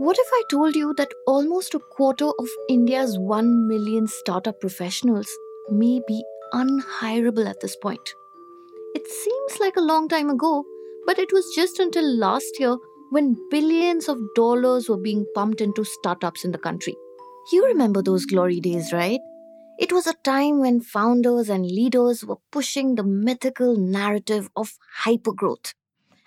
What if I told you that almost a quarter of India's 1 million startup professionals may be unhirable at this point? It seems like a long time ago, but it was just until last year when billions of dollars were being pumped into startups in the country. You remember those glory days, right? It was a time when founders and leaders were pushing the mythical narrative of hypergrowth.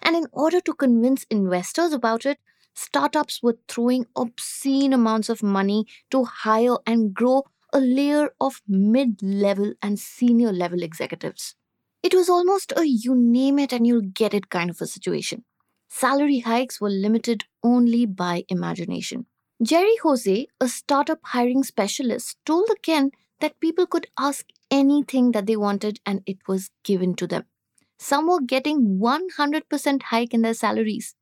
And in order to convince investors about it, startups were throwing obscene amounts of money to hire and grow a layer of mid level and senior level executives. It was almost a you name it and you'll get it kind of a situation. Salary hikes were limited only by imagination. Jerry Jose, a startup hiring specialist, told the Ken that people could ask anything that they wanted and it was given to them. Some were getting 100% hike in their salaries.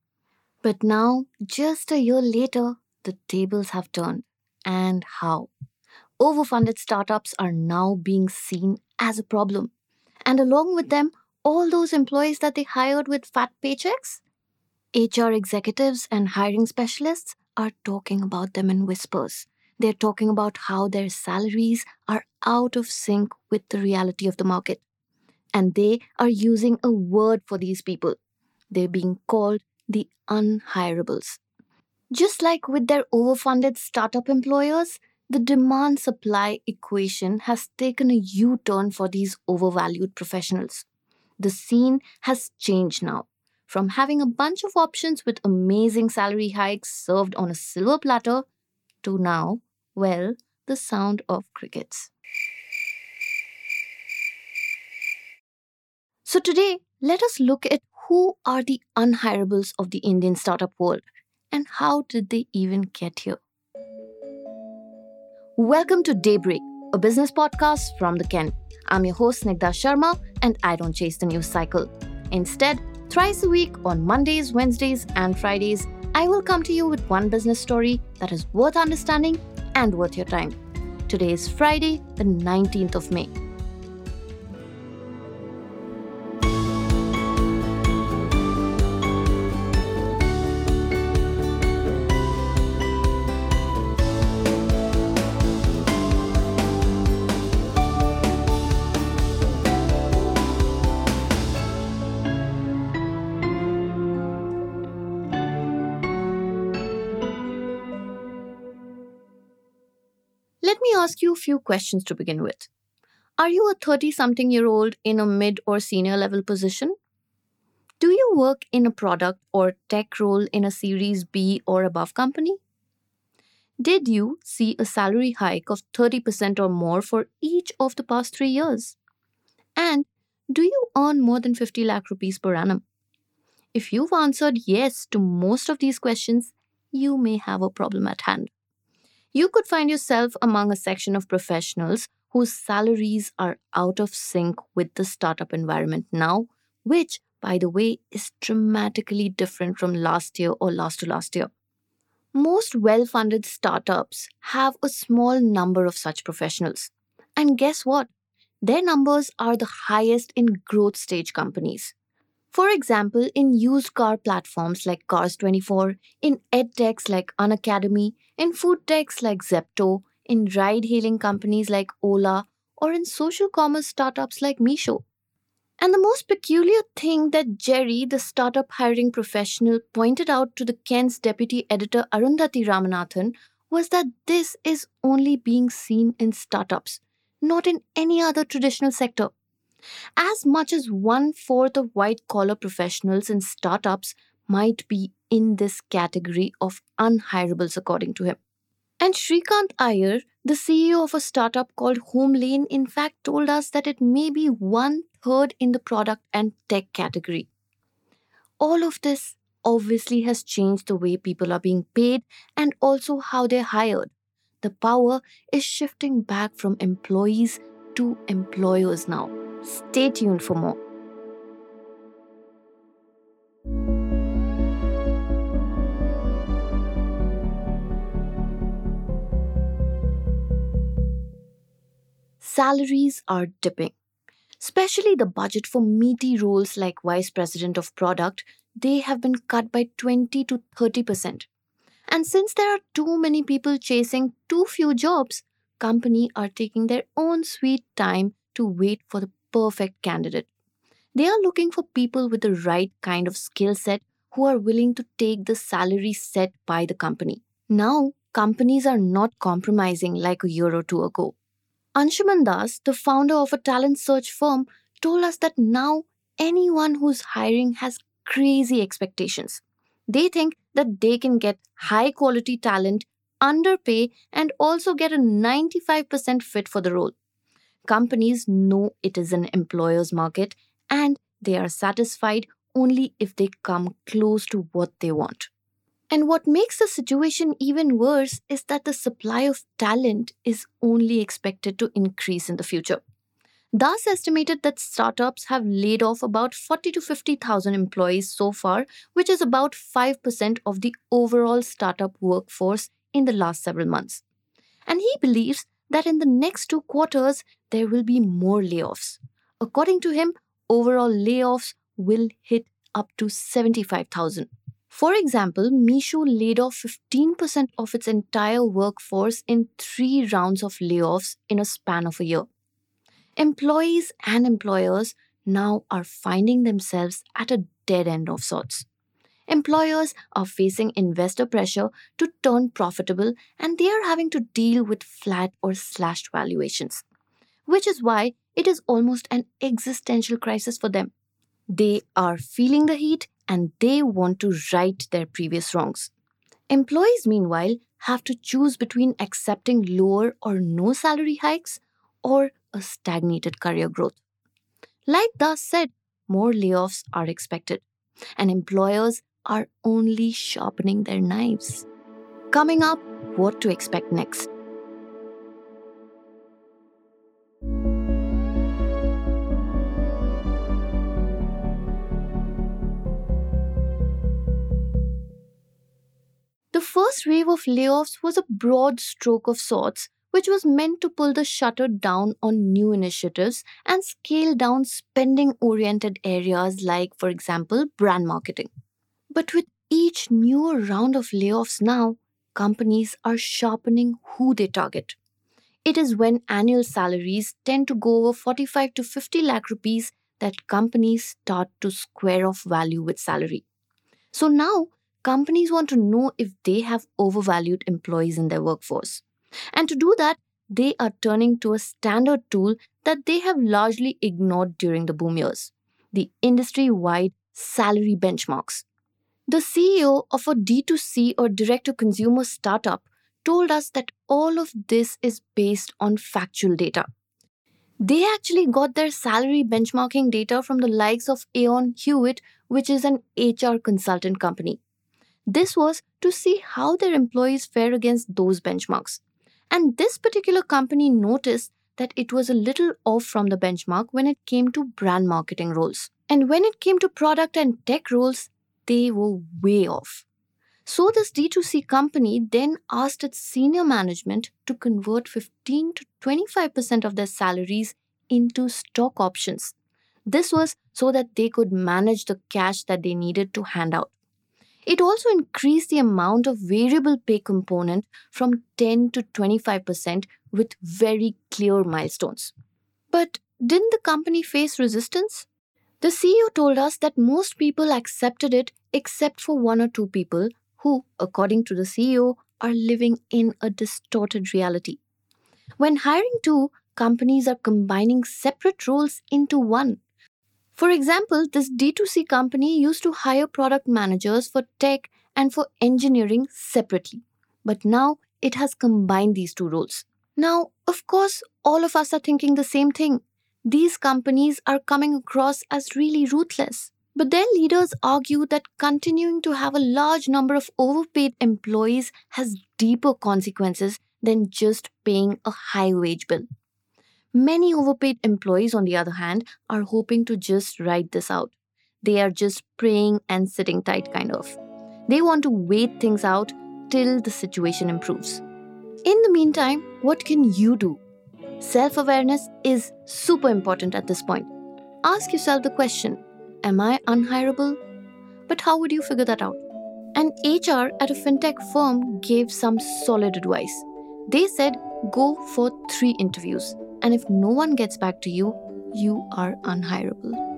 But now, just a year later, the tables have turned. And how? Overfunded startups are now being seen as a problem. And along with them, all those employees that they hired with fat paychecks? HR executives and hiring specialists are talking about them in whispers. They're talking about how their salaries are out of sync with the reality of the market. And they are using a word for these people. They're being called the unhirables. Just like with their overfunded startup employers, the demand supply equation has taken a U turn for these overvalued professionals. The scene has changed now. From having a bunch of options with amazing salary hikes served on a silver platter to now well, the sound of crickets. So, today, let us look at who are the unhirables of the Indian startup world and how did they even get here. Welcome to Daybreak, a business podcast from the Ken. I'm your host, Snigdha Sharma, and I don't chase the news cycle. Instead, thrice a week on Mondays, Wednesdays, and Fridays, I will come to you with one business story that is worth understanding and worth your time. Today is Friday, the 19th of May. Let me ask you a few questions to begin with. Are you a 30 something year old in a mid or senior level position? Do you work in a product or tech role in a Series B or above company? Did you see a salary hike of 30% or more for each of the past three years? And do you earn more than 50 lakh rupees per annum? If you've answered yes to most of these questions, you may have a problem at hand you could find yourself among a section of professionals whose salaries are out of sync with the startup environment now, which, by the way, is dramatically different from last year or last to last year. Most well funded startups have a small number of such professionals. And guess what? Their numbers are the highest in growth stage companies. For example, in used car platforms like Cars24, in edtechs like Unacademy, in food techs like Zepto, in ride hailing companies like Ola, or in social commerce startups like Meesho. And the most peculiar thing that Jerry, the startup hiring professional, pointed out to the Ken's deputy editor Arundhati Ramanathan was that this is only being seen in startups, not in any other traditional sector. As much as one fourth of white collar professionals in startups might be in this category of unhirables, according to him. And Shrikant Iyer, the CEO of a startup called HomeLane, in fact told us that it may be one third in the product and tech category. All of this obviously has changed the way people are being paid and also how they're hired. The power is shifting back from employees to employers now. Stay tuned for more. Salaries are dipping. Especially the budget for meaty roles like Vice President of Product, they have been cut by 20 to 30%. And since there are too many people chasing too few jobs, companies are taking their own sweet time to wait for the perfect candidate. They are looking for people with the right kind of skill set who are willing to take the salary set by the company. Now, companies are not compromising like a year or two ago. Anshuman Das, the founder of a talent search firm, told us that now anyone who's hiring has crazy expectations. They think that they can get high quality talent, underpay, and also get a 95% fit for the role. Companies know it is an employer's market and they are satisfied only if they come close to what they want. And what makes the situation even worse is that the supply of talent is only expected to increase in the future. Das estimated that startups have laid off about 40 to 50,000 employees so far, which is about 5% of the overall startup workforce in the last several months. And he believes that in the next two quarters, there will be more layoffs. According to him, overall layoffs will hit up to 75,000. For example, Meesho laid off 15% of its entire workforce in three rounds of layoffs in a span of a year. Employees and employers now are finding themselves at a dead end of sorts. Employers are facing investor pressure to turn profitable and they are having to deal with flat or slashed valuations, which is why it is almost an existential crisis for them. They are feeling the heat and they want to right their previous wrongs. Employees, meanwhile, have to choose between accepting lower or no salary hikes or a stagnated career growth. Like Das said, more layoffs are expected, and employers are only sharpening their knives. Coming up, what to expect next. The first wave of layoffs was a broad stroke of sorts, which was meant to pull the shutter down on new initiatives and scale down spending oriented areas like, for example, brand marketing. But with each newer round of layoffs now, companies are sharpening who they target. It is when annual salaries tend to go over 45 to 50 lakh rupees that companies start to square off value with salary. So now companies want to know if they have overvalued employees in their workforce. And to do that, they are turning to a standard tool that they have largely ignored during the boom years the industry wide salary benchmarks. The CEO of a D2C or direct to consumer startup told us that all of this is based on factual data. They actually got their salary benchmarking data from the likes of Aon Hewitt, which is an HR consultant company. This was to see how their employees fare against those benchmarks. And this particular company noticed that it was a little off from the benchmark when it came to brand marketing roles. And when it came to product and tech roles, they were way off. So, this D2C company then asked its senior management to convert 15 to 25% of their salaries into stock options. This was so that they could manage the cash that they needed to hand out. It also increased the amount of variable pay component from 10 to 25% with very clear milestones. But didn't the company face resistance? The CEO told us that most people accepted it except for one or two people who, according to the CEO, are living in a distorted reality. When hiring two, companies are combining separate roles into one for example, this D2C company used to hire product managers for tech and for engineering separately. But now it has combined these two roles. Now, of course, all of us are thinking the same thing. These companies are coming across as really ruthless. But their leaders argue that continuing to have a large number of overpaid employees has deeper consequences than just paying a high wage bill. Many overpaid employees, on the other hand, are hoping to just ride this out. They are just praying and sitting tight, kind of. They want to wait things out till the situation improves. In the meantime, what can you do? Self awareness is super important at this point. Ask yourself the question Am I unhireable? But how would you figure that out? An HR at a fintech firm gave some solid advice. They said go for three interviews, and if no one gets back to you, you are unhireable.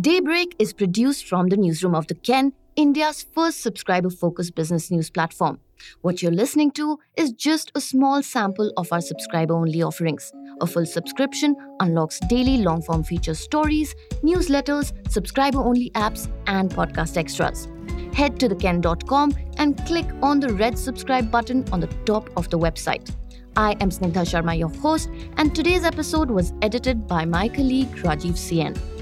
Daybreak is produced from the newsroom of the Ken, India's first subscriber focused business news platform. What you're listening to is just a small sample of our subscriber only offerings. A full subscription unlocks daily long form feature stories, newsletters, subscriber only apps, and podcast extras. Head to theken.com and click on the red subscribe button on the top of the website. I am Snigdha Sharma, your host, and today's episode was edited by my colleague Rajiv CN.